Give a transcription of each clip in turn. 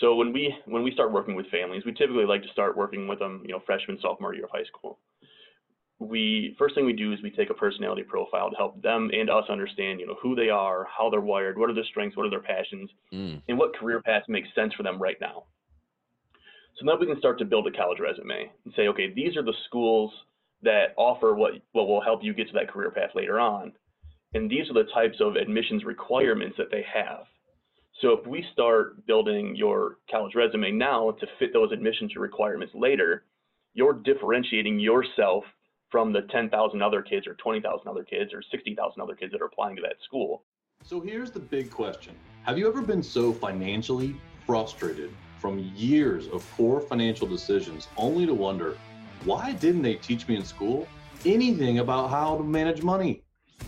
So when we when we start working with families, we typically like to start working with them, you know, freshman, sophomore year of high school. We first thing we do is we take a personality profile to help them and us understand, you know, who they are, how they're wired, what are their strengths, what are their passions, mm. and what career paths make sense for them right now. So now we can start to build a college resume and say, okay, these are the schools that offer what what will help you get to that career path later on, and these are the types of admissions requirements that they have. So if we start building your college resume now to fit those admissions requirements later, you're differentiating yourself from the 10,000 other kids or 20,000 other kids or 60,000 other kids that are applying to that school. So here's the big question. Have you ever been so financially frustrated from years of poor financial decisions only to wonder, why didn't they teach me in school anything about how to manage money?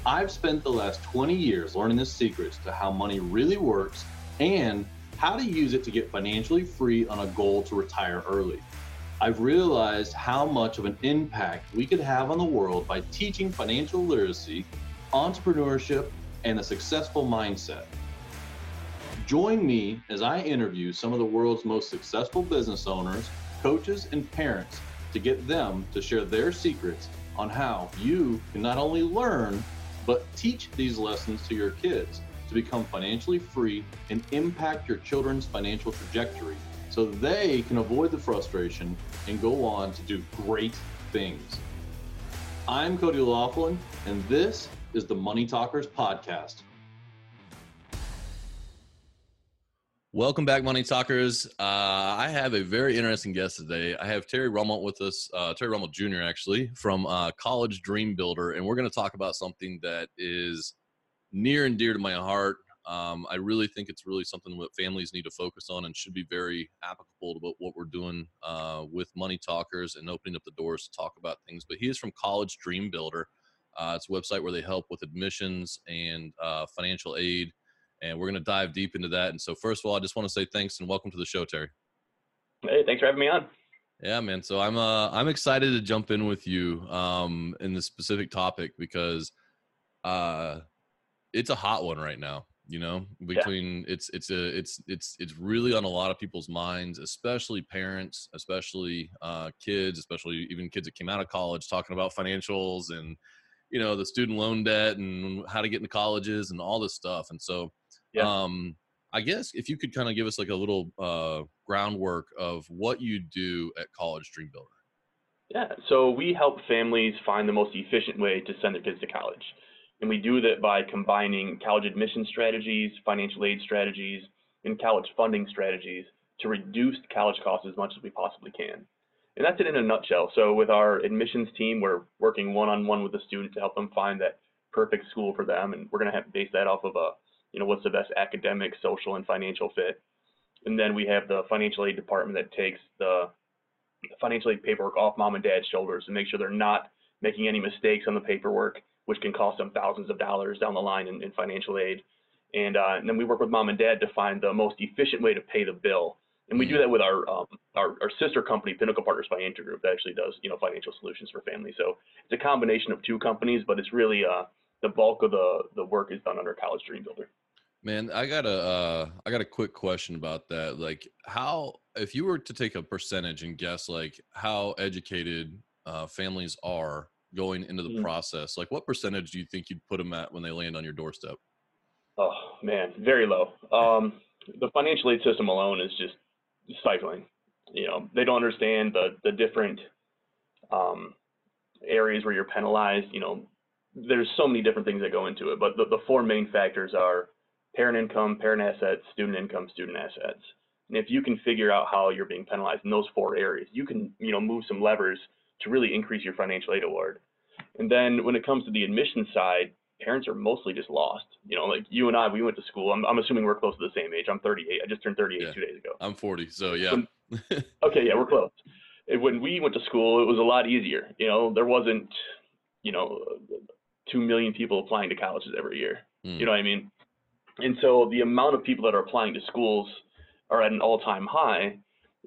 I've spent the last 20 years learning the secrets to how money really works and how to use it to get financially free on a goal to retire early. I've realized how much of an impact we could have on the world by teaching financial literacy, entrepreneurship, and a successful mindset. Join me as I interview some of the world's most successful business owners, coaches, and parents to get them to share their secrets on how you can not only learn, but teach these lessons to your kids to become financially free and impact your children's financial trajectory so they can avoid the frustration and go on to do great things. I'm Cody Laughlin, and this is the Money Talkers Podcast. Welcome back, Money Talkers. Uh, I have a very interesting guest today. I have Terry Rummelt with us, uh, Terry Rummelt Jr., actually, from uh, College Dream Builder, and we're going to talk about something that is near and dear to my heart. Um, I really think it's really something that families need to focus on and should be very applicable to what we're doing uh, with Money Talkers and opening up the doors to talk about things. But he is from College Dream Builder. Uh, it's a website where they help with admissions and uh, financial aid. And we're going to dive deep into that. And so, first of all, I just want to say thanks and welcome to the show, Terry. Hey, thanks for having me on. Yeah, man. So I'm uh I'm excited to jump in with you um in this specific topic because uh it's a hot one right now you know between yeah. it's it's a it's it's it's really on a lot of people's minds especially parents especially uh, kids especially even kids that came out of college talking about financials and you know the student loan debt and how to get into colleges and all this stuff and so yeah. um i guess if you could kind of give us like a little uh groundwork of what you do at college dream builder yeah so we help families find the most efficient way to send their kids to college and we do that by combining college admission strategies, financial aid strategies, and college funding strategies to reduce college costs as much as we possibly can. And that's it in a nutshell. So with our admissions team, we're working one-on-one with the student to help them find that perfect school for them. And we're going to have to base that off of a, you know, what's the best academic, social, and financial fit. And then we have the financial aid department that takes the financial aid paperwork off mom and dad's shoulders and make sure they're not making any mistakes on the paperwork which can cost them thousands of dollars down the line in, in financial aid. And, uh, and, then we work with mom and dad to find the most efficient way to pay the bill. And we do mm-hmm. that with our, um, our, our fister company, Pinnacle Partners Financial Group, that actually does you know financial solutions for families. So it's a combination of two companies, but it's really uh, the bulk of the the work is done under College Dream Builder. Man, I got a uh, I got a quick question about that. Like, how if you were to take a percentage and guess like how educated uh, families are going into the mm. process? Like, what percentage do you think you'd put them at when they land on your doorstep? Oh man, very low. Um, the financial aid system alone is just stifling. You know, they don't understand the the different um, areas where you're penalized. You know, there's so many different things that go into it, but the, the four main factors are parent income, parent assets, student income, student assets. And if you can figure out how you're being penalized in those four areas, you can, you know, move some levers to really increase your financial aid award. And then when it comes to the admission side, parents are mostly just lost. You know, like you and I, we went to school. I'm, I'm assuming we're close to the same age. I'm 38. I just turned 38 yeah. two days ago. I'm 40. So yeah. When, okay, yeah, we're close. When we went to school, it was a lot easier. You know, there wasn't, you know, two million people applying to colleges every year. Mm. You know what I mean? And so the amount of people that are applying to schools are at an all-time high,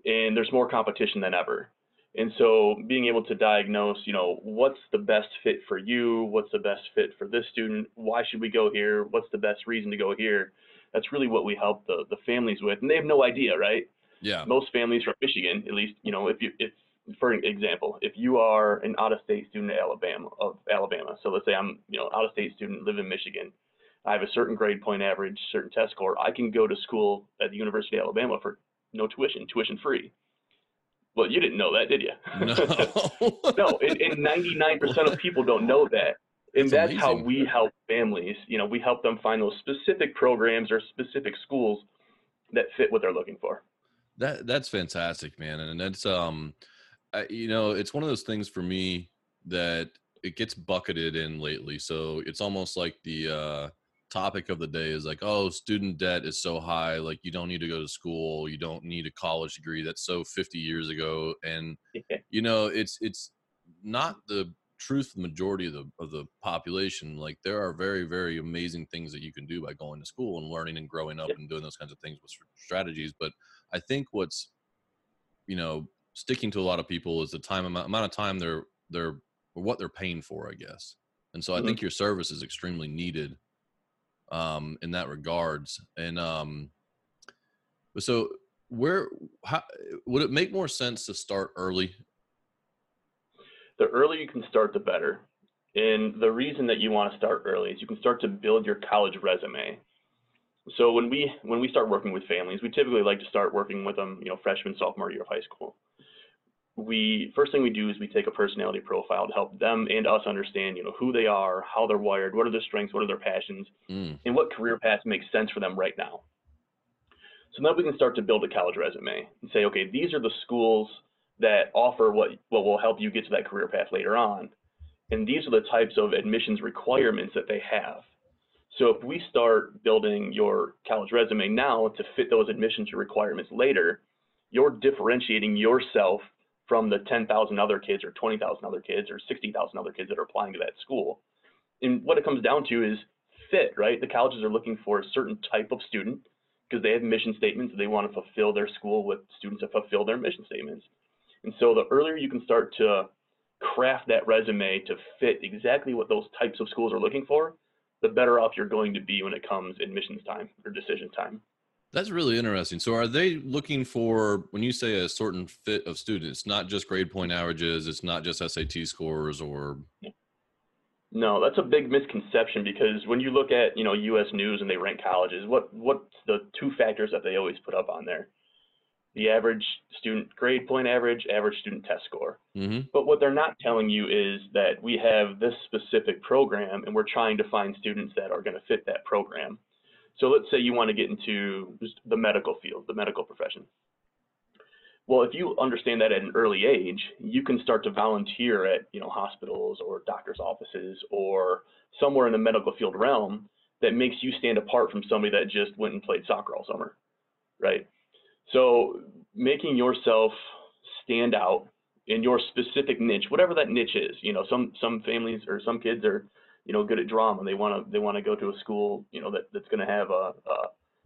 and there's more competition than ever. And so being able to diagnose, you know, what's the best fit for you? What's the best fit for this student? Why should we go here? What's the best reason to go here? That's really what we help the, the families with. And they have no idea, right? Yeah. Most families from Michigan, at least, you know, if you, if, for example, if you are an out-of-state student at Alabama of Alabama, so let's say I'm, you know, out-of-state student, live in Michigan, I have a certain grade point average, certain test score, I can go to school at the University of Alabama for no tuition, tuition free. Well, you didn't know that, did you? No. no, and, and 99% of people don't know that. And That's that's, how we help families. You know, we help them find those specific programs or specific schools that fit what they're looking for. That that's fantastic, man, and that's um, I, you know, it's one of those things for me that it gets bucketed in lately. So it's almost like the uh, topic of the day is like, oh, student debt is so high, like you don't need to go to school, you don't need a college degree. That's so 50 years ago, and you know, it's it's not the truth. The majority of the of the population, like there are very very amazing things that you can do by going to school and learning and growing up Yep. and doing those kinds of things with strategies, but I think what's you know sticking to a lot of people is the time amount, amount of time they're they're or what they're paying for, I guess. And so I Mhm. think your service is extremely needed um, in that regards. And um, so where how, would it make more sense to start early? The earlier you can start, the better. And the reason that you want to start early is you can start to build your college resume. So when we when we start working with families, we typically like to start working with them, you know, freshman, sophomore year of high school. We first thing we do is we take a personality profile to help them and us understand, you know, who they are, how they're wired, what are their strengths, what are their passions, Mm, and what career path makes sense for them right now. So now we can start to build a college resume and say, okay, these are the schools that offer what, what will help you get to that career path later on. And these are the types of admissions requirements that they have. So if we start building your college resume now to fit those admissions requirements later, you're differentiating yourself from the 10,000 other kids or 20,000 other kids or 60,000 other kids that are applying to that school. And what it comes down to is fit, right? The colleges are looking for a certain type of student because they have mission statements. They want to fulfill their school with students that fulfill their mission statements. And so the earlier you can start to craft that resume to fit exactly what those types of schools are looking for, the better off you're going to be when it comes admissions time or decision time. That's really interesting. So are they looking for when you say a certain fit of students, not just grade point averages, it's not just SAT scores or No, that's a big misconception because when you look at, you know, US News and they rank colleges, what what's the two factors that they always put up on there? The average student grade point average, average student test score. hmm But what they're not telling you is that we have this specific program and we're trying to find students that are going to fit that program. So let's say you want to get into just the medical field, the medical profession. Well, if you understand that at an early age, you can start to volunteer at, you know, hospitals or doctors' offices or somewhere in the medical field realm that makes you stand apart from somebody that just went and played soccer all summer, right? So making yourself stand out in your specific niche, whatever that niche is. You know, some some families or some kids are, you know, good at drama. They want to they want to go to a school, you know, that, that's going to have a, a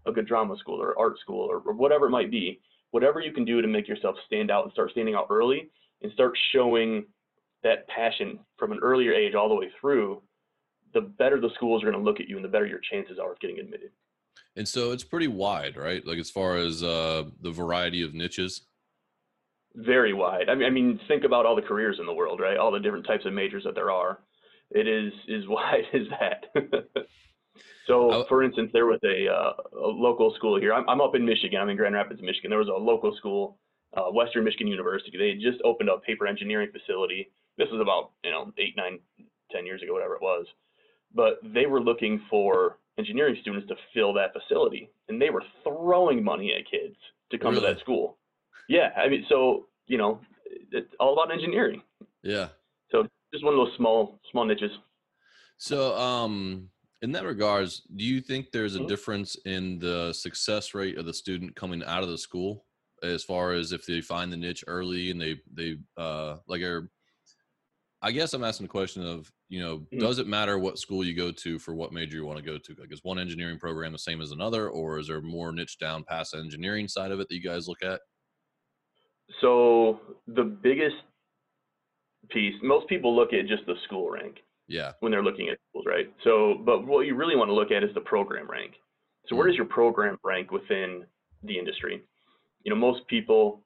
a good drama school or art school or, or whatever it might be. Whatever you can do to make yourself stand out and start standing out early and start showing that passion from an earlier age all the way through, the better the schools are going to look at you and the better your chances are of getting admitted. And so it's pretty wide, right? Like as far as uh, the variety of niches. very wide. I mean, I mean, think about all the careers in the world, right? All the different types of majors that there are. It is as wide as that. so, I- for instance, there was a, uh, a local school here. I'm, I'm up in Michigan. I'm in Grand Rapids, Michigan. There was a local school, uh, Western Michigan University. They had just opened up a paper engineering facility. This was about you know eight, nine, ten years ago, whatever it was. But they were looking for engineering students to fill that facility, and they were throwing money at kids to come to that school. Yeah, I mean, so you know, it's all about engineering. Yeah. Just one of those small, small niches. So, um, in that regards, do you think there's a Mhm. difference in the success rate of the student coming out of the school, as far as if they find the niche early and they they uh like are? I guess I'm asking the question of you know, Mhm. does it matter what school you go to for what major you want to go to? Like, is one engineering program the same as another, or is there more niche down past the engineering side of it that you guys look at? So the biggest piece, most people look at just the school rank Yeah. when they're looking at schools, right? So, but what you really want to look at is the program rank. So where Mm. does your program rank within the industry? You know, most people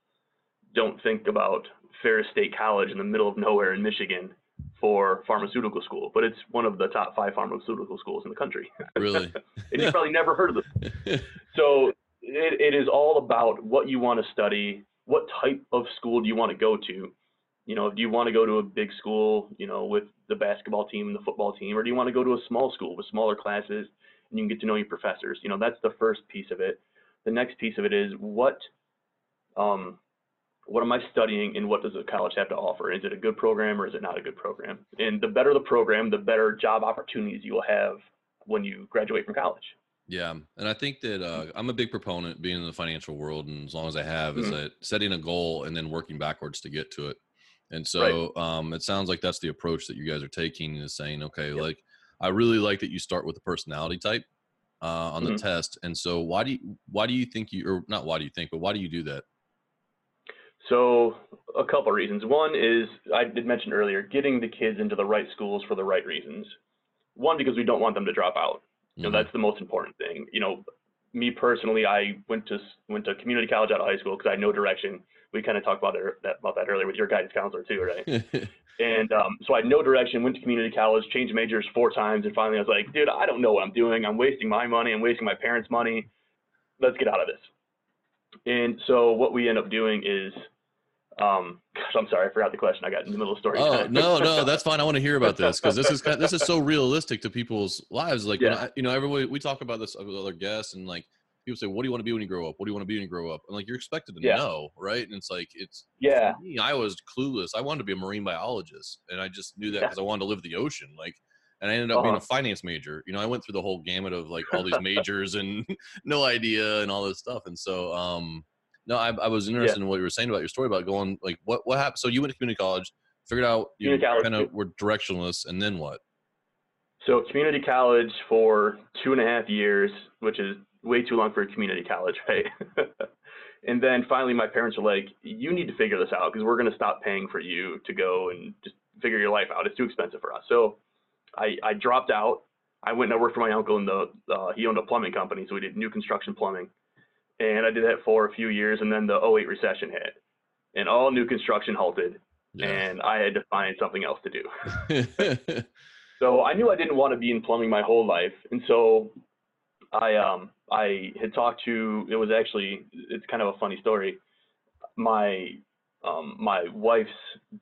don't think about Ferris State College in the middle of nowhere in Michigan for pharmaceutical school, but it's one of the top five pharmaceutical schools in the country. Really? and you've probably never heard of this. So it, it is all about what you want to study, what type of school do you want to go to. You know, do you want to go to a big school, you know, with the basketball team and the football team, or do you want to go to a small school with smaller classes and you can get to know your professors? You know, that's the first piece of it. The next piece of it is what, um, what am I studying and what does the college have to offer? Is it a good program or is it not a good program? And the better the program, the better job opportunities you will have when you graduate from college. Yeah, and I think that uh, I'm a big proponent, being in the financial world, and as long as I have, is Mhm. that setting a goal and then working backwards to get to it. And so um, it sounds like that's the approach that you guys are taking is saying, okay, Yep. like I really like that you start with the personality type uh, on the Mhm. test. And so why do you why do you think you or not why do you think, but why do you do that? So a couple reasons. One is I did mention earlier, getting the kids into the right schools for the right reasons. One because we don't want them to drop out. You know, Mhm. that's the most important thing. You know, me personally, I went to went to community college out of high school because I had no direction. We kind of talked about that, that about that earlier with your guidance counselor too, right? And um, so I had no direction, went to community college, changed majors four times, and finally I was like, dude, I don't know what I'm doing. I'm wasting my money. I'm wasting my parents' money. Let's get out of this. And so what we end up doing is, um, gosh, I'm sorry, I forgot the question. I got in the middle of the story. Oh no, no, that's fine. I want to hear about this because this is kind this is so realistic to people's lives. Like, when Yeah. I, you know, everybody we talk about this with other guests, and like people say, "What do you want to be when you grow up? What do you want to be when you grow up?" And like you're expected to Yeah. know, right? And it's like it's yeah, me, I was clueless. I wanted to be a marine biologist, and I just knew that because I wanted to live the ocean. Like, and I ended up being a Uh-huh. finance major. You know, I went through the whole gamut of like all these majors and no idea and all this stuff. And so, um, no, I, I was interested in what you were saying about your story about going like what what happened. So you went to community college, figured out you kind of were directionless, and then what? So community college for two and a half years, which is way too long for a community college, right? and then finally, my parents were like, "You need to figure this out because we're going to stop paying for you to go and just figure your life out. It's too expensive for us." So I, I dropped out. I went and I worked for my uncle in the uh, he owned a plumbing company, so we did new construction plumbing, and I did that for a few years, and then the 08 recession hit, and all new construction halted, and I had to find something else to do. So I knew I didn't want to be in plumbing my whole life, and so I um I had talked to. It was actually it's kind of a funny story. My um my wife's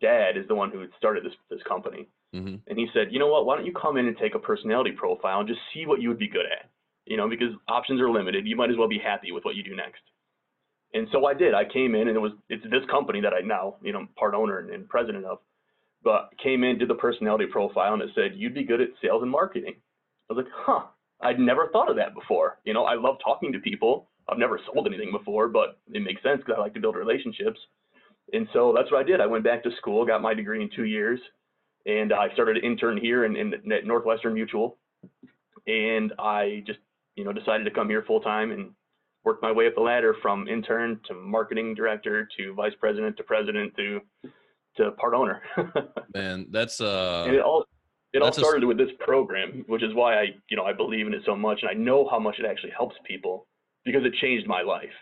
dad is the one who had started this this company, hmm and he said, you know what? Why don't you come in and take a personality profile and just see what you would be good at? You know, because options are limited. You might as well be happy with what you do next. And so I did. I came in, and it was it's this company that I now you know part owner and, and president of but came in, did the personality profile, and it said you'd be good at sales and marketing. I was like, huh, I'd never thought of that before. You know, I love talking to people. I've never sold anything before, but it makes sense because I like to build relationships. And so that's what I did. I went back to school, got my degree in two years, and I started an intern here in, in at Northwestern Mutual. And I just, you know, decided to come here full time and worked my way up the ladder from intern to marketing director to vice president to president to to part owner. Man, that's uh, it all that's a started with this program, which is why I you know I believe in it so much, and I know how much it actually helps people because it changed my life.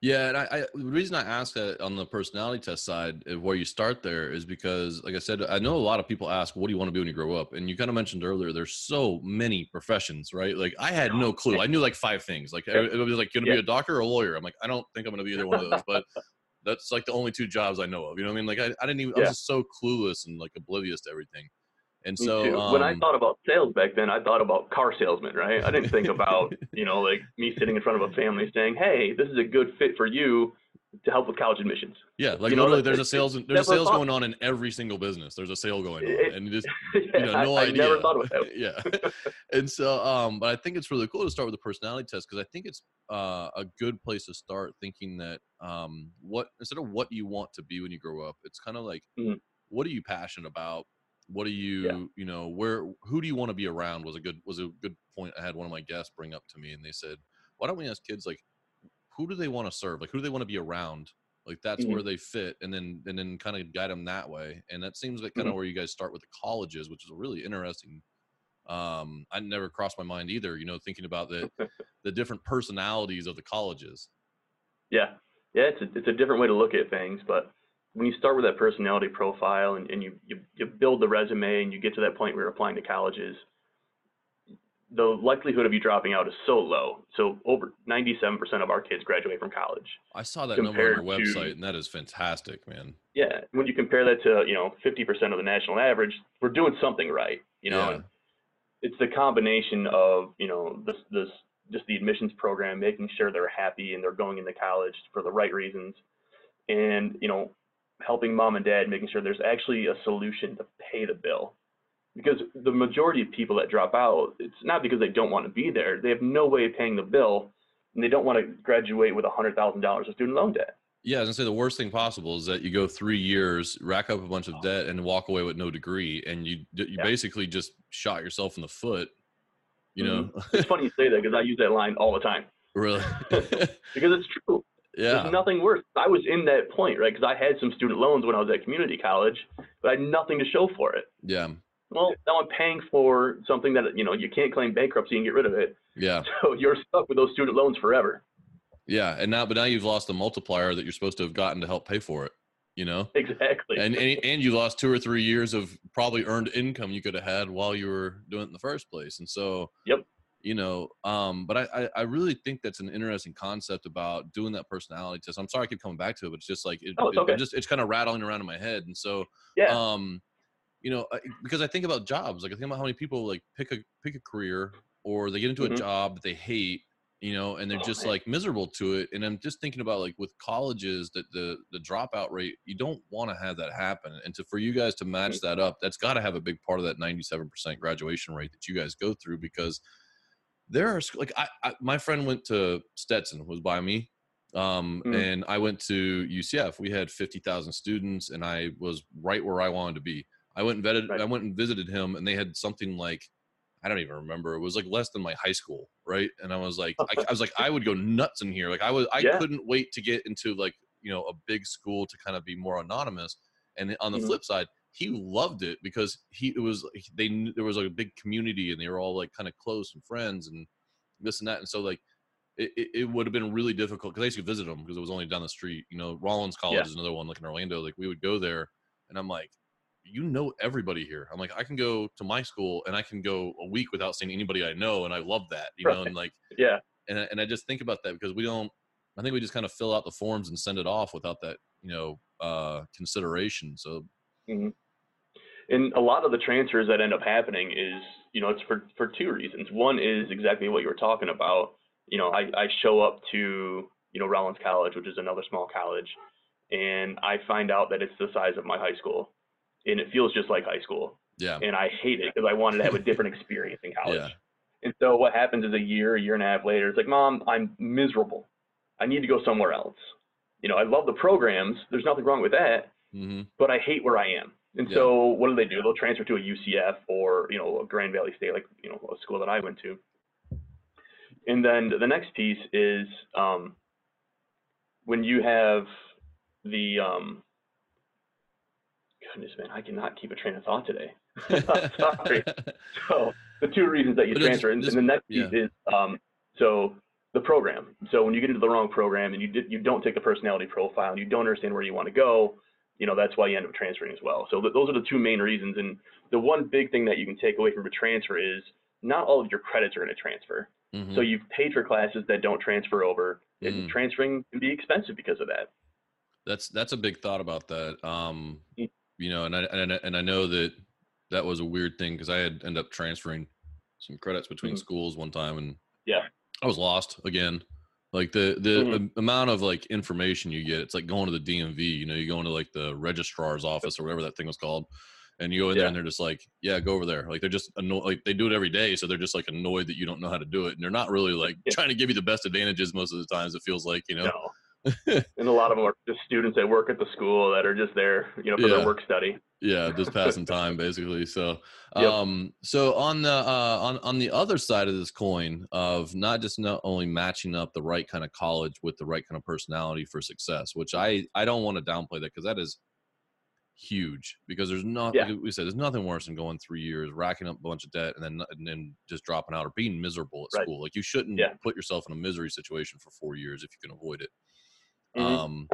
Yeah, and I, I the reason I ask that on the personality test side, where you start there, is because, like I said, I know a lot of people ask, "What do you want to be when you grow up?" And you kind of mentioned earlier, there's so many professions, right? Like I had no clue. I knew like five things. Like Yeah. it was like, "Gonna Yeah. be a doctor or a lawyer?" I'm like, I don't think I'm gonna be either one of those, but that's like the only two jobs I know of. You know what I mean? Like I, I didn't even. I was just so clueless and like oblivious to everything. And Me so too. when I um, thought about sales back then, I thought about car salesman, right? I didn't think about you know like me sitting in front of a family saying, "Hey, this is a good fit for you to help with college admissions." Yeah, like You literally, that- there's a sales there's a sales going on in every single business. There's a sale going on, It- and you just Yeah, you know, no I, I idea. never thought about that. yeah, and so, um, but I think it's really cool to start with the personality test because I think it's uh, a good place to start thinking that um, what instead of what you want to be when you grow up, it's kind of like Mhm. what are you passionate about? What do you, you know, where who do you want to be around? Was a good was a good point. I had one of my guests bring up to me, and they said, why don't we ask kids like, who do they want to serve? Like, who do they want to be around? Like that's Mhm. where they fit, and then and then kind of guide them that way. And that seems like kind of Mhm. where you guys start with the colleges, which is a really interesting Um, I never crossed my mind either. You know, thinking about the the different personalities of the colleges. Yeah, yeah, it's a, it's a different way to look at things, but when you start with that personality profile and, and you, you you build the resume and you get to that point where you're applying to colleges, the likelihood of you dropping out is so low. So over 97% of our kids graduate from college. I saw that number on your website, to, and that is fantastic, man. Yeah, when you compare that to you know 50% of the national average, we're doing something right. You know, yeah. it's the combination of you know this this just the admissions program, making sure they're happy and they're going into college for the right reasons, and you know helping mom and dad, making sure there's actually a solution to pay the bill because the majority of people that drop out, it's not because they don't want to be there. They have no way of paying the bill, and they don't want to graduate with a hundred thousand dollars of student loan debt. Yeah, I was gonna say the worst thing possible is that you go three years, rack up a bunch of debt, and walk away with no degree, and you you yeah. basically just shot yourself in the foot. You know, mm-hmm. it's funny you say that because I use that line all the time. Really? because it's true. Yeah. There's nothing worse. I was in that point, right? Because I had some student loans when I was at community college, but I had nothing to show for it. Yeah. Well, now I'm paying for something that you know you can't claim bankruptcy and get rid of it. Yeah. So you're stuck with those student loans forever. Yeah, and now but now you've lost the multiplier that you're supposed to have gotten to help pay for it. You know. Exactly. And and, and you lost two or three years of probably earned income you could have had while you were doing it in the first place. And so. Yep. You know, um, but I, I really think that's an interesting concept about doing that personality test. I'm sorry I keep coming back to it, but it's just like it, oh, it's okay. it just it's kind of rattling around in my head. And so yeah. um you know, because I think about jobs. Like I think about how many people like pick a pick a career or they get into mm-hmm. a job that they hate, you know, and they're oh, just man. like miserable to it. And I'm just thinking about like with colleges that the the dropout rate, you don't want to have that happen. And to for you guys to match mm-hmm. that up, that's got to have a big part of that 97% graduation rate that you guys go through because there are like I, I my friend went to Stetson was by me um, mm. and I went to UCF. We had 50,000 students, and I was right where I wanted to be. I went and vetted, right. I went and visited him, and they had something like I don't even remember. It was like less than my high school, right? And I was like, I, I was like, I would go nuts in here. Like I was, I yeah. couldn't wait to get into like you know a big school to kind of be more anonymous. And on the mm-hmm. flip side, he loved it because he it was they there was like a big community and they were all like kind of close and friends and this and that. And so like it, it, would have been really difficult because I used to visit them because it was only down the street. You know, Rollins College yeah. is another one like in Orlando. Like we would go there, and I'm like, you know everybody here. I'm like, I can go to my school and I can go a week without seeing anybody I know, and I love that, you right. know. And like, yeah, and and I just think about that because we don't. I think we just kind of fill out the forms and send it off without that, you know, uh, consideration. So, mm-hmm. And a lot of the transfers that end up happening is, you know, it's for for two reasons. One is exactly what you were talking about. You know, I I show up to you know Rollins College, which is another small college, and I find out that it's the size of my high school and it feels just like high school. Yeah. And I hate it because I wanted to have a different experience in college. Yeah. And so what happens is a year, a year and a half later, it's like, Mom, I'm miserable. I need to go somewhere else. You know, I love the programs. There's nothing wrong with that. Mm-hmm. But I hate where I am. And yeah. so what do they do? They'll transfer to a UCF or, you know, a Grand Valley State, like, you know, a school that I went to. And then the next piece is um, when you have the um, goodness, man, I cannot keep a train of thought today. Sorry. so the two reasons that you but transfer, and, and, the next yeah. piece is um, so the program. So when you get into the wrong program and you did, you don't take the personality profile and you don't understand where you want to go, you know that's why you end up transferring as well. So th- those are the two main reasons. And the one big thing that you can take away from a transfer is not all of your credits are going to transfer. Mm-hmm. So you've paid for classes that don't transfer over, and mm. transferring can be expensive because of that. That's that's a big thought about that. Um, mm you know, and I and I, and I know that that was a weird thing because I had end up transferring some credits between mm-hmm. schools one time, and yeah, I was lost again. Like the the mm-hmm. amount of like information you get, it's like going to the DMV. You know, you go into like the registrar's office or whatever that thing was called, and you go in yeah. there and they're just like, yeah, go over there. Like they're just annoyed. Like they do it every day, so they're just like annoyed that you don't know how to do it, and they're not really like yeah. trying to give you the best advantages most of the times. It feels like you know. No and a lot of them are just students that work at the school that are just there, you know, for yeah. their work study. Yeah, just passing time basically. So, yep. um, so on the uh, on on the other side of this coin of not just not only matching up the right kind of college with the right kind of personality for success, which I I don't want to downplay that because that is huge because there's not Yeah. like we said there's nothing worse than going three years racking up a bunch of debt and then and then just dropping out or being miserable at Right. school like you shouldn't Yeah. put yourself in a misery situation for four years if you can avoid it Mhm. um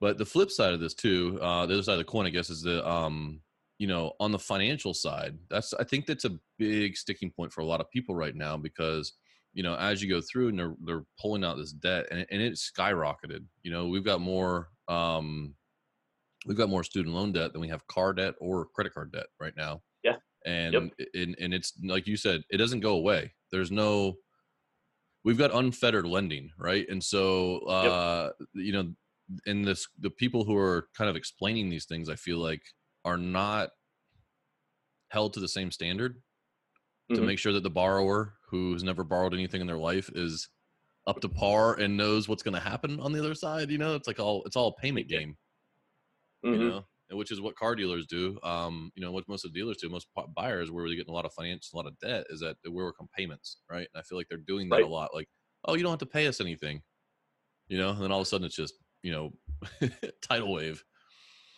but the flip side of this too uh the other side of the coin i guess is the um you know on the financial side that's i think that's a big sticking point for a lot of people right now because you know as you go through and they're they're pulling out this debt and, and it's skyrocketed you know we've got more um we've got more student loan debt than we have car debt or credit card debt right now Yeah. and Yep. and, and it's like you said it doesn't go away there's no we've got unfettered lending right? And so uh you know and this the people who are kind of explaining these things i feel like are not held to the same standard to Mhm. make sure that the borrower who's never borrowed anything in their life is up to par and knows what's going to happen on the other side you know? It's like all it's all a payment game Mhm. you know which is what car dealers do um you know what most of the dealers do most buyers where they're getting a lot of finance a lot of debt is that they work on payments right? And i feel like they're doing that Right. a lot like oh you don't have to pay us anything you know? And then all of a sudden it's just you know tidal wave.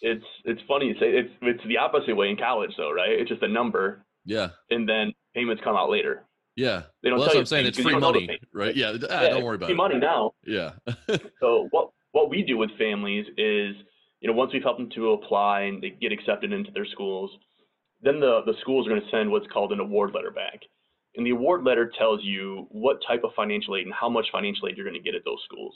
It's it's funny you say it's it's the opposite way in college though, right? It's just a number, yeah. and then payments come out later. yeah. They don't well that's tell what i'm saying it's free you don't know the money right? Yeah, ah, Yeah, don't worry about free it. money now. yeah. So what what we do with families is, you know, once we've helped them to apply and they get accepted into their schools, then the the schools are going to send what's called an award letter back. And the award letter tells you what type of financial aid and how much financial aid you're going to get at those schools.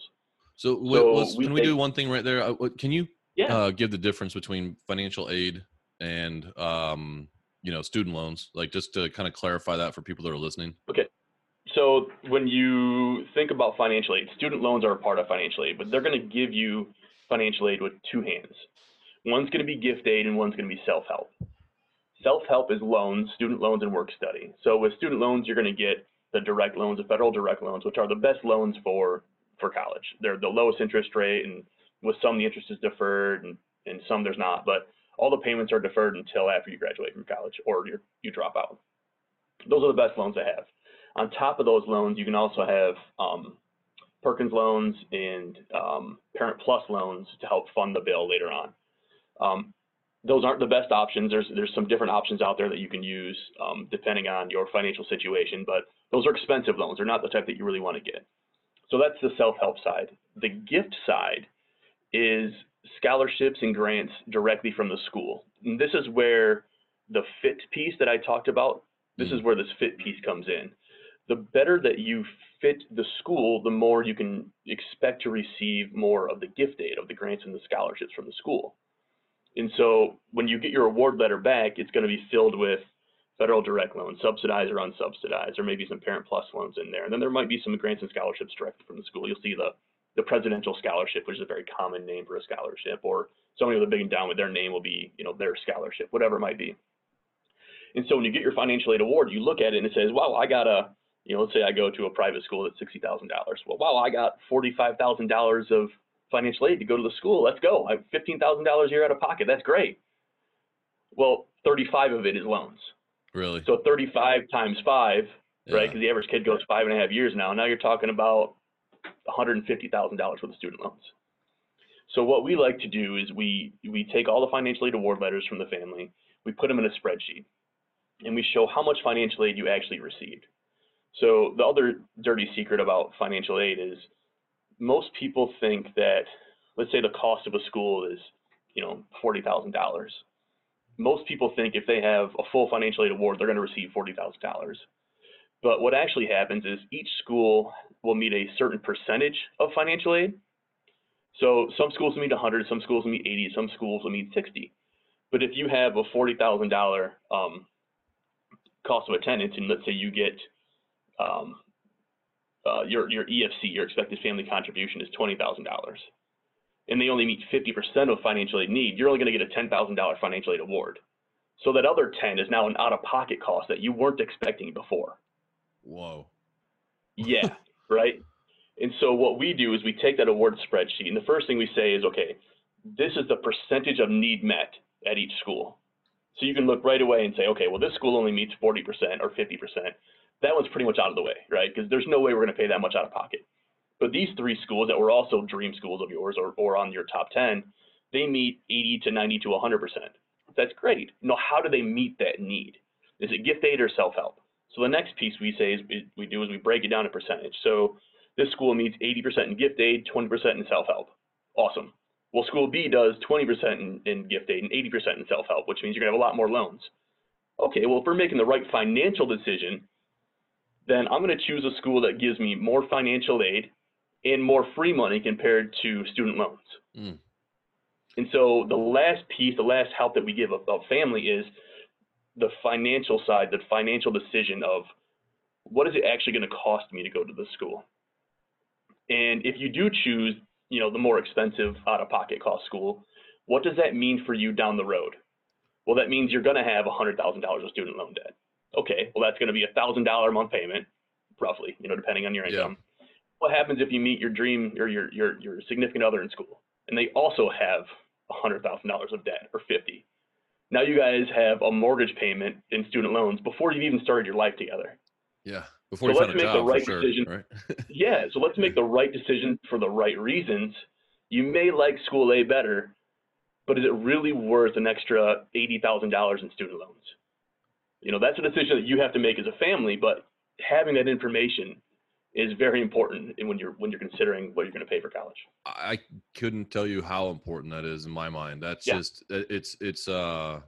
so, So we can we do one thing right there Uh, can you Yeah. uh, give the difference between financial aid and um, you know student loans like just to kind of clarify that for people that are listening Okay. So when you think about financial aid, student loans are a part of financial aid, but they're going to give you financial aid with two hands. One's going to be gift aid and one's going to be self-help. Self-help is loans, student loans and work study. So with student loans, you're going to get the direct loans, the federal direct loans, which are the best loans for for college. They're the lowest interest rate, and with some the interest is deferred, and, and some there's not. But all the payments are deferred until after you graduate from college or you you drop out. Those are the best loans to have. On top of those loans, you can also have um, Perkins loans and um, Parent Plus loans to help fund the bill later on. Um, those aren't the best options. There's there's some different options out there that you can use um, depending on your financial situation, but those are expensive loans. They're not the type that you really want to get. So that's the self-help side. The gift side is scholarships and grants directly from the school. And this is where the fit piece that I talked about, this is where this fit piece comes in. The better that you fit the school, the more you can expect to receive more of the gift aid, of the grants and the scholarships from the school. And so when you get your award letter back, it's going to be filled with federal direct loans, subsidized or unsubsidized, or maybe some Parent Plus loans in there. And then there might be some grants and scholarships directly from the school. You'll see the the presidential scholarship, which is a very common name for a scholarship, or somebody with a big endowment, their name will be, you know, their scholarship, whatever it might be. And so when you get your financial aid award, you look at it and it says, wow, I got a, you know, let's say I go to a private school that's sixty thousand dollars. Well, wow, I got forty-five thousand dollars of financial aid to go to the school. Let's go. I have fifteen thousand dollars a year out of pocket. That's great. Well, thirty-five of it is loans. really So 35 times five, right? Because the average kid goes five and a half years now. Now you're talking about $150,000 worth of student loans. So what we like to do is we we take all the financial aid award letters from the family, we put them in a spreadsheet, and we show how much financial aid you actually received. So the other dirty secret about financial aid is most people think that let's say the cost of a school is you know forty thousand dollars. Most people think if they have a full financial aid award, they're going to receive forty thousand dollars. But what actually happens is each school will meet a certain percentage of financial aid. So some schools will meet 100, some schools will meet 80, some schools will meet 60. But if you have a $40,000 um, cost of attendance, and let's say you get um, uh, your your EFC, your expected family contribution, is $20,000, and they only meet 50% of financial aid need, you're only going to get a $10,000 financial aid award. So that other 10 is now an out-of-pocket cost that you weren't expecting before. whoa Yeah, right. And so what we do is we take that award spreadsheet, and the first thing we say is, okay, this is the percentage of need met at each school. So you can look right away and say, okay, well, this school only meets 40% or 50%. That one's pretty much out of the way, right? Because there's no way we're going to pay that much out of pocket. But these three schools that were also dream schools of yours or, or on your top 10, they meet 80 to 90 to 100%. That's great. Now, how do they meet that need? Is it gift aid or self-help? So the next piece we say is we do is we break it down in percentage. So this school meets 80% in gift aid, 20% in self-help. Awesome. Well, school B does 20% in, in gift aid and 80% in self-help, which means you're gonna have a lot more loans. Okay, well, if we're making the right financial decision, then I'm gonna choose a school that gives me more financial aid and more free money compared to student loans. Mm. And so the last piece, the last help that we give a, a family is the financial side, the financial decision of what is it actually going to cost me to go to the school? And if you do choose, you know, the more expensive out-of-pocket cost school, what does that mean for you down the road? Well, that means you're going to have $100,000 of student loan debt. Okay, well, that's going to be a $1,000 a month payment, roughly, you know, depending on your income. Yeah. What happens if you meet your dream or your, your, your significant other in school and they also have a $100,000 of debt or 50? Now you guys have a mortgage payment in student loans before you've even started your life together. Yeah. Before so let's make the right sure, decision. Right? yeah. So let's make the right decision for the right reasons. You may like school A better, but is it really worth an extra $80,000 in student loans? You know, that's a decision that you have to make as a family, but having that information is very important when you're when you're considering what you're going to pay for college. I couldn't tell you how important that is in my mind. That's yeah. just it's it's uh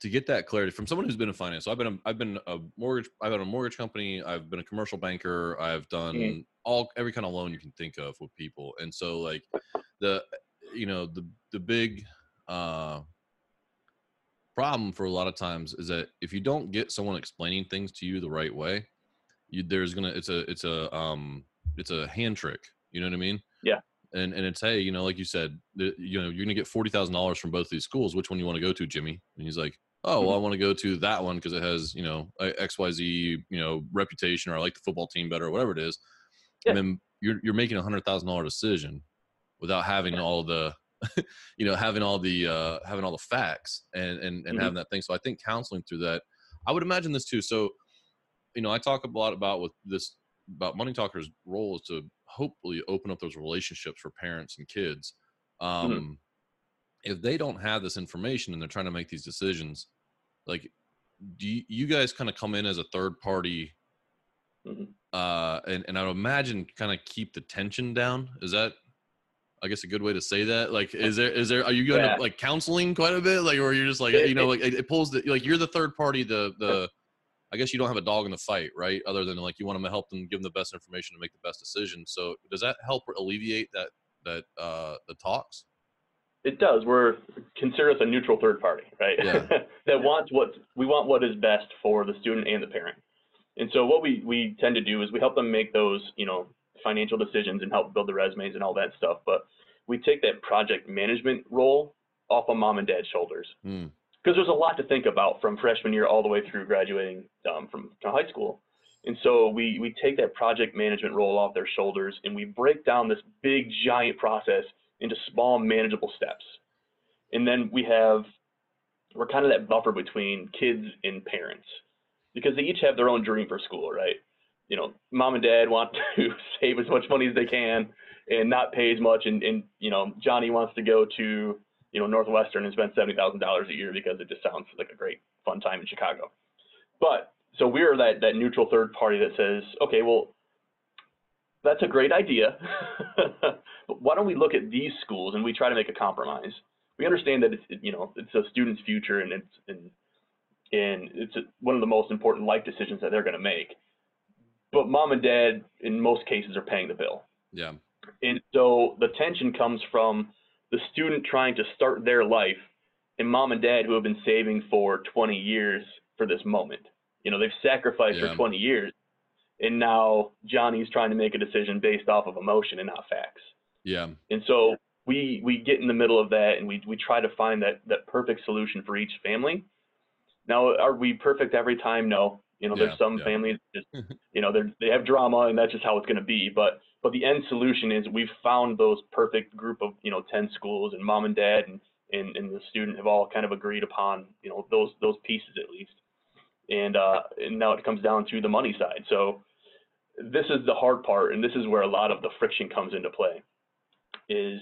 to get that clarity from someone who's been in finance. So I've been a, I've been a mortgage I've been a mortgage company. I've been a commercial banker. I've done mm-hmm. all every kind of loan you can think of with people. And so like the you know the the big uh problem for a lot of times is that if you don't get someone explaining things to you the right way, you, there's gonna it's a it's a um it's a hand trick. You know what I mean? Yeah. And and it's hey, you know, like you said, the, you know, you're gonna get forty thousand dollars from both these schools. Which one you want to go to, Jimmy? And he's like, oh, well, I mm-hmm. want to go to that one because it has you know X Y Z you know reputation, or I like the football team better, or whatever it is. Yeah. And then you're you're making a hundred thousand dollar decision without having all the you know having all the uh having all the facts and and, and mm-hmm. having that thing so i think counseling through that i would imagine this too so you know, I talk a lot about with this about Money Talkers' role is to hopefully open up those relationships for parents and kids. Mm-hmm. Um, mm-hmm. If they don't have this information and they're trying to make these decisions, like, do you, you guys kind of come in as a third party? Mm-hmm. Uh, and, and I would imagine kind of keep the tension down. Is that, I guess, a good way to say that? Like, is there, is there, are you going yeah. to like counseling quite a bit? Like, or you're just like, you know, like it, pulls the, like you're the third party, the, the, I guess you don't have a dog in the fight, right? Other than like you want them to help them give them the best information to make the best decision. So does that help alleviate that that uh, the talks? It does. We're consider us a neutral third party, right? Yeah. that wants what we want what is best for the student and the parent. And so what we we tend to do is we help them make those you know financial decisions and help build the resumes and all that stuff. But we take that project management role off of mom and dad's shoulders. Mm because there's a lot to think about from freshman year all the way through graduating um, from high school. And so we, we take that project management role off their shoulders and we break down this big giant process into small manageable steps. And then we have, we're kind of that buffer between kids and parents because they each have their own dream for school, right? You know, mom and dad want to save as much money as they can and not pay as much. And, and you know, Johnny wants to go to you know, Northwestern and spend seventy thousand dollars a year because it just sounds like a great fun time in Chicago. But so we're that that neutral third party that says, okay, well, that's a great idea, but why don't we look at these schools and we try to make a compromise? We understand that it's you know it's a student's future and it's and and it's a, one of the most important life decisions that they're going to make. But mom and dad, in most cases, are paying the bill. Yeah. And so the tension comes from the student trying to start their life and mom and dad who have been saving for 20 years for this moment. You know, they've sacrificed yeah. for 20 years and now Johnny's trying to make a decision based off of emotion and not facts. Yeah. And so we we get in the middle of that and we we try to find that that perfect solution for each family. Now, are we perfect every time? No. You know, yeah, there's some yeah. families just you know, they they have drama and that's just how it's going to be, but but the end solution is we've found those perfect group of you know 10 schools and mom and dad and, and, and the student have all kind of agreed upon you know those those pieces at least. And uh, and now it comes down to the money side. So this is the hard part and this is where a lot of the friction comes into play is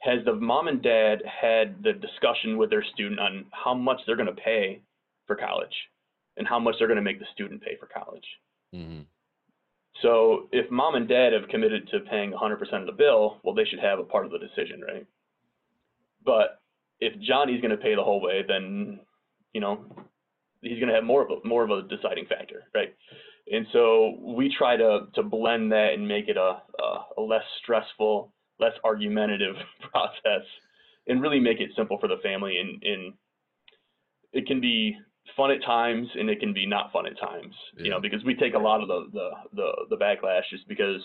has the mom and dad had the discussion with their student on how much they're going to pay for college and how much they're going to make the student pay for college? hmm So if mom and dad have committed to paying 100% of the bill, well, they should have a part of the decision, right? But if Johnny's going to pay the whole way, then you know he's going to have more of a more of a deciding factor, right? And so we try to to blend that and make it a a, a less stressful, less argumentative process, and really make it simple for the family. And, and it can be fun at times, and it can be not fun at times. You know, because we take a lot of the the the, the backlash just because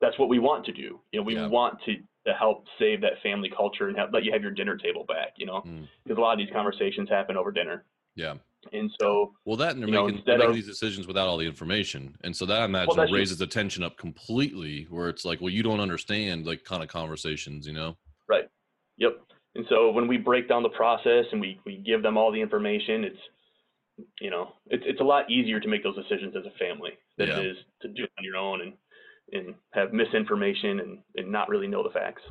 that's what we want to do. You know, we Yeah. want to to help save that family culture and have, let you have your dinner table back. You know, Mm. because a lot of these conversations happen over dinner. Yeah. And so, Well, that and they're You know, making, they're making of- these decisions without all the information, and so that I imagine just- raises the tension up completely. Where it's like, well, you don't understand, like, kind of conversations, you know? Right. Yep. And so when we break down the process and we, we give them all the information, it's, you know, it's, it's a lot easier to make those decisions as a family than Yeah. it is to do it on your own and, and have misinformation and, and not really know the facts.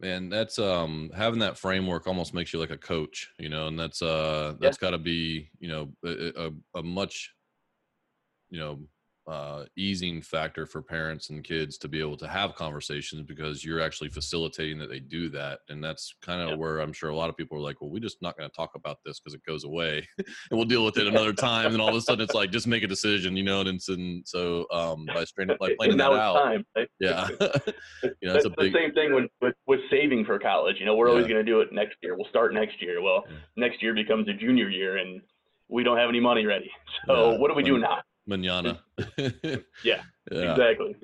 Man, that's um having that framework almost makes you like a coach, you know, and that's uh that's got to be you know a, a, a much you know uh easing factor for parents and kids to be able to have conversations because you're actually facilitating that they do that, and that's kind of Yep. where I'm sure a lot of people are like, well, we're just not going to talk about this because it goes away, and we'll deal with it another time, and all of a sudden it's like just make a decision, you know, and, it's, and so um by straining by planning now that out, time. right? yeah, you know, a big the same thing when, with, with saving for college. You know, we're always going to do it next year. We'll start next year. Well, Yeah. next year becomes a junior year and we don't have any money ready. So Yeah, what do we do now? Manana. Yeah, yeah. Exactly.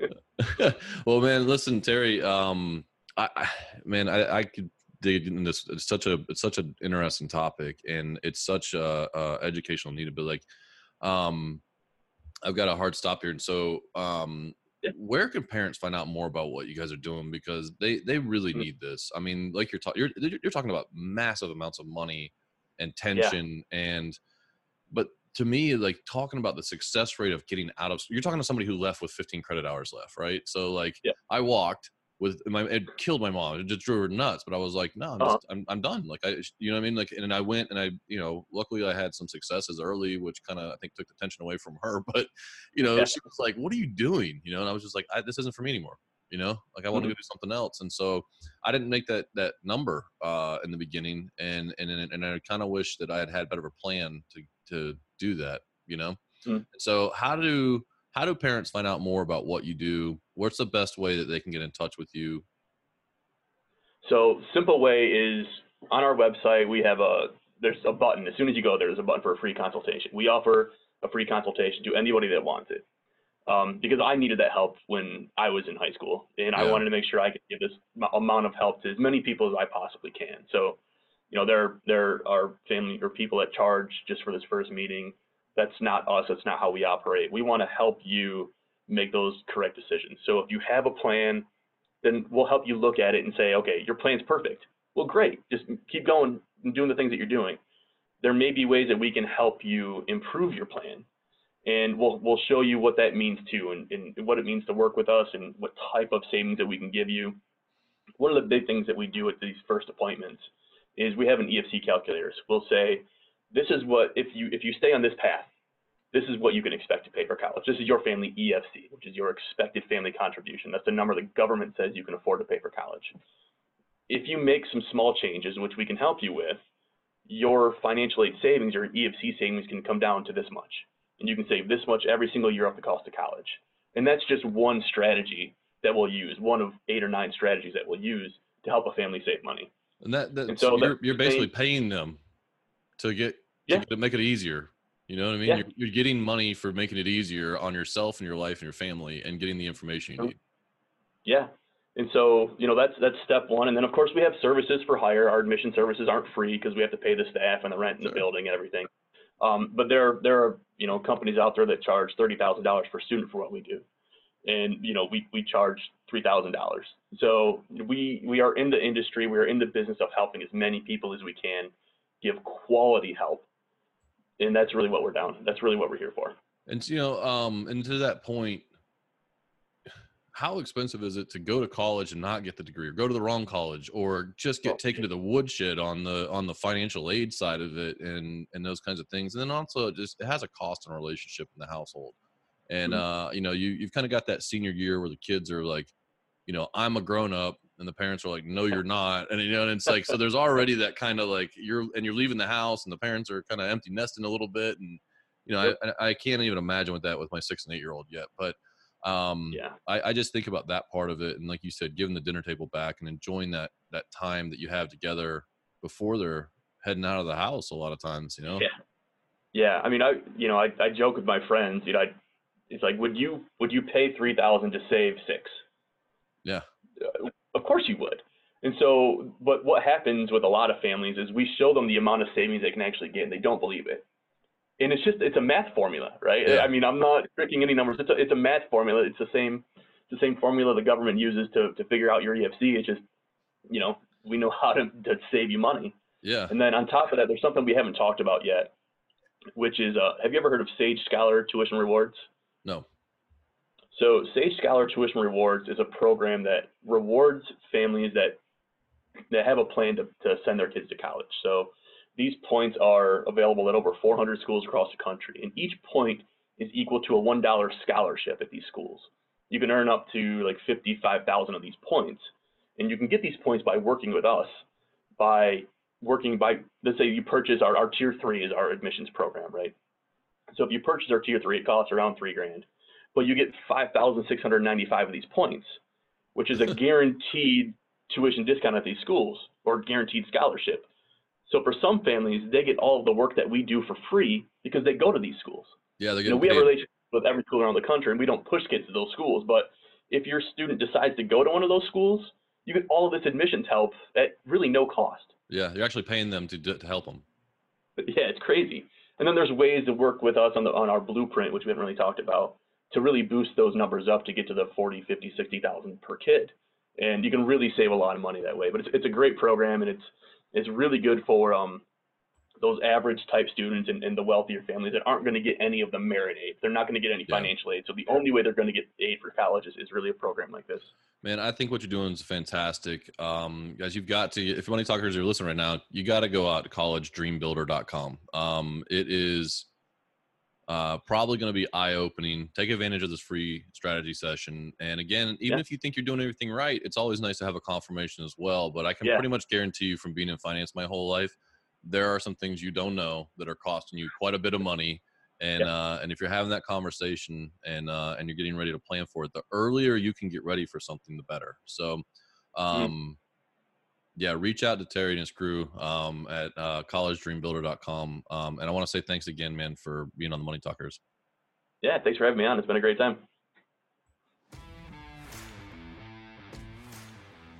well, man, listen, Terry. Um, I, I man, I, I could dig into this. It's such a it's such an interesting topic, and it's such a, a educational need. But like, um, I've got a hard stop here, and so um. Yeah. Where can parents find out more about what you guys are doing? Because they they really Mhm. need this. I mean, like you're talking, you're you're talking about massive amounts of money and tension, and but to me, like talking about the success rate of getting out of you're talking to somebody who left with 15 credit hours left, right? So like Yeah. I walked with my it killed my mom. It just drove her nuts. But I was like, no, I'm Uh-huh. just I'm I'm done. Like I you know what I mean? Like and I went and I, you know, luckily I had some successes early, which kind of I think took the tension away from her. But you know, Yeah. she was like, What are you doing? You know, and I was just like, I, this isn't for me anymore. You know, like I want to Mhm. go do something else. And so I didn't make that that number uh in the beginning and and and I kind of wish that I had had better of a plan to to do that, you know. Mm. So how do how do parents find out more about what you do? What's the best way that they can get in touch with you? So simple way is on our website we have a there's a button. As soon as you go there, there's a button for a free consultation. We offer a free consultation to anybody that wants it. Um, because I needed that help when I was in high school, and I wanted to make sure I could give this amount of help to as many people as I possibly can. So, you know, there there are family or people that charge just for this first meeting. That's not us. That's not how we operate. We want to help you make those correct decisions. So if you have a plan, then we'll help you look at it and say, okay, your plan's perfect. Well, great. Just keep going and doing the things that you're doing. There may be ways that we can help you improve your plan. And we'll, we'll show you what that means too and, and what it means to work with us and what type of savings that we can give you. One of the big things that we do at these first appointments is we have an EFC calculator. So we'll say, this is what, if you, if you stay on this path, this is what you can expect to pay for college. This is your family EFC, which is your expected family contribution. That's the number the government says you can afford to pay for college. If you make some small changes, which we can help you with, your financial aid savings your EFC savings can come down to this much. And you can save this much every single year off the cost of college. And that's just one strategy that we'll use, one of eight or nine strategies that we'll use to help a family save money. And that that's, so you're, that you're basically same- paying them to get Yeah. to, make it easier. You know what I mean? Yeah. You're, you're getting money for making it easier on yourself and your life and your family, and getting the information you need. Yeah. And so, you know, that's that's step one. And then of course we have services for hire. Our admission services aren't free because we have to pay the staff and the rent and the Sure. building and everything. Um, but there there are, you know, companies out there that charge thirty thousand dollars per student for what we do. And, you know, we, we charge three thousand dollars. So we we are in the industry, we are in the business of helping as many people as we can give quality help. And that's really what we're down. That's really what we're here for. And you know, um, and to that point, how expensive is it to go to college and not get the degree or go to the wrong college or just get taken to the woodshed on the on the financial aid side of it and and those kinds of things and then also it just it has a cost and relationship in the household and Mhm. uh you know you you've kind of got that senior year where the kids are like you know i'm a grown up and the parents are like no you're not and you know and it's like so there's already that kind of like you're and you're leaving the house and the parents are kind of empty nesting a little bit and you know I i can't even imagine with that with my six and eight year old yet but um Yeah. I, I just think about that part of it and like you said giving the dinner table back and enjoying that that time that you have together before they're heading out of the house a lot of times you know Yeah. Yeah. I mean, I, you know, I, I joke with my friends, you know, I, it's like, would you, would you pay 3000 to save six? Yeah. Uh, Of course you would. And so, but what happens with a lot of families is we show them the amount of savings they can actually get and they don't believe it. And it's just, it's a math formula, right? Yeah. I mean, I'm not tricking any numbers. It's a, it's a math formula. It's the same, it's the same formula the government uses to, to figure out your EFC. It's just, you know, we know how to, to save you money. yeah And then on top of that, there's something we haven't talked about yet, which is, uh, have you ever heard of Sage Scholar Tuition Rewards? No So Sage Scholar Tuition Rewards is a program that rewards families that that have a plan to, to send their kids to college. So these points are available at over 400 schools across the country, and each point is equal to a $1 scholarship at these schools. You can earn up to like 55,000 of these points, and you can get these points by working with us, by working by, let's say you purchase our, our tier three is our admissions program, right? So if you purchase our tier three, it costs around three grand but you get 5,695 of these points, which is a guaranteed tuition discount at these schools or guaranteed scholarship. So for some families, they get all of the work that we do for free because they go to these schools. yeah they're You know, we have a relationship with every school around the country, and we don't push kids to those schools. But if your student decides to go to one of those schools, you get all of this admissions help at really no cost. yeah you're actually paying them to to help them But yeah, it's crazy. And then there's ways to work with us on the on our blueprint, which we haven't really talked about, to really boost those numbers up to get to the 40, 50, 60,000 per kid. And you can really save a lot of money that way. But it's it's a great program and it's it's really good for um those average type students and, and the wealthier families that aren't going to get any of the merit aid. They're not going to get any Yeah. financial aid. So the only way they're going to get aid for college is, is really a program like this. Man, I think what you're doing is fantastic. Um, guys, you've got to, if you money talkers are listening right now, you got to go out to collegedreambuilder.com. Um, it is uh, probably going to be eye opening. Take advantage of this free strategy session. And again, even Yeah. if you think you're doing everything right, it's always nice to have a confirmation as well. But I can Yeah. pretty much guarantee you from being in finance my whole life, there are some things you don't know that are costing you quite a bit of money. And Yeah. uh, and if you're having that conversation and uh, and you're getting ready to plan for it, the earlier you can get ready for something, the better. So, um, yeah, reach out to Terry and his crew um, at uh, collegedreambuilder.com. Um, and I want to say thanks again, man, for being on the Money Talkers. Yeah, thanks for having me on. It's been a great time.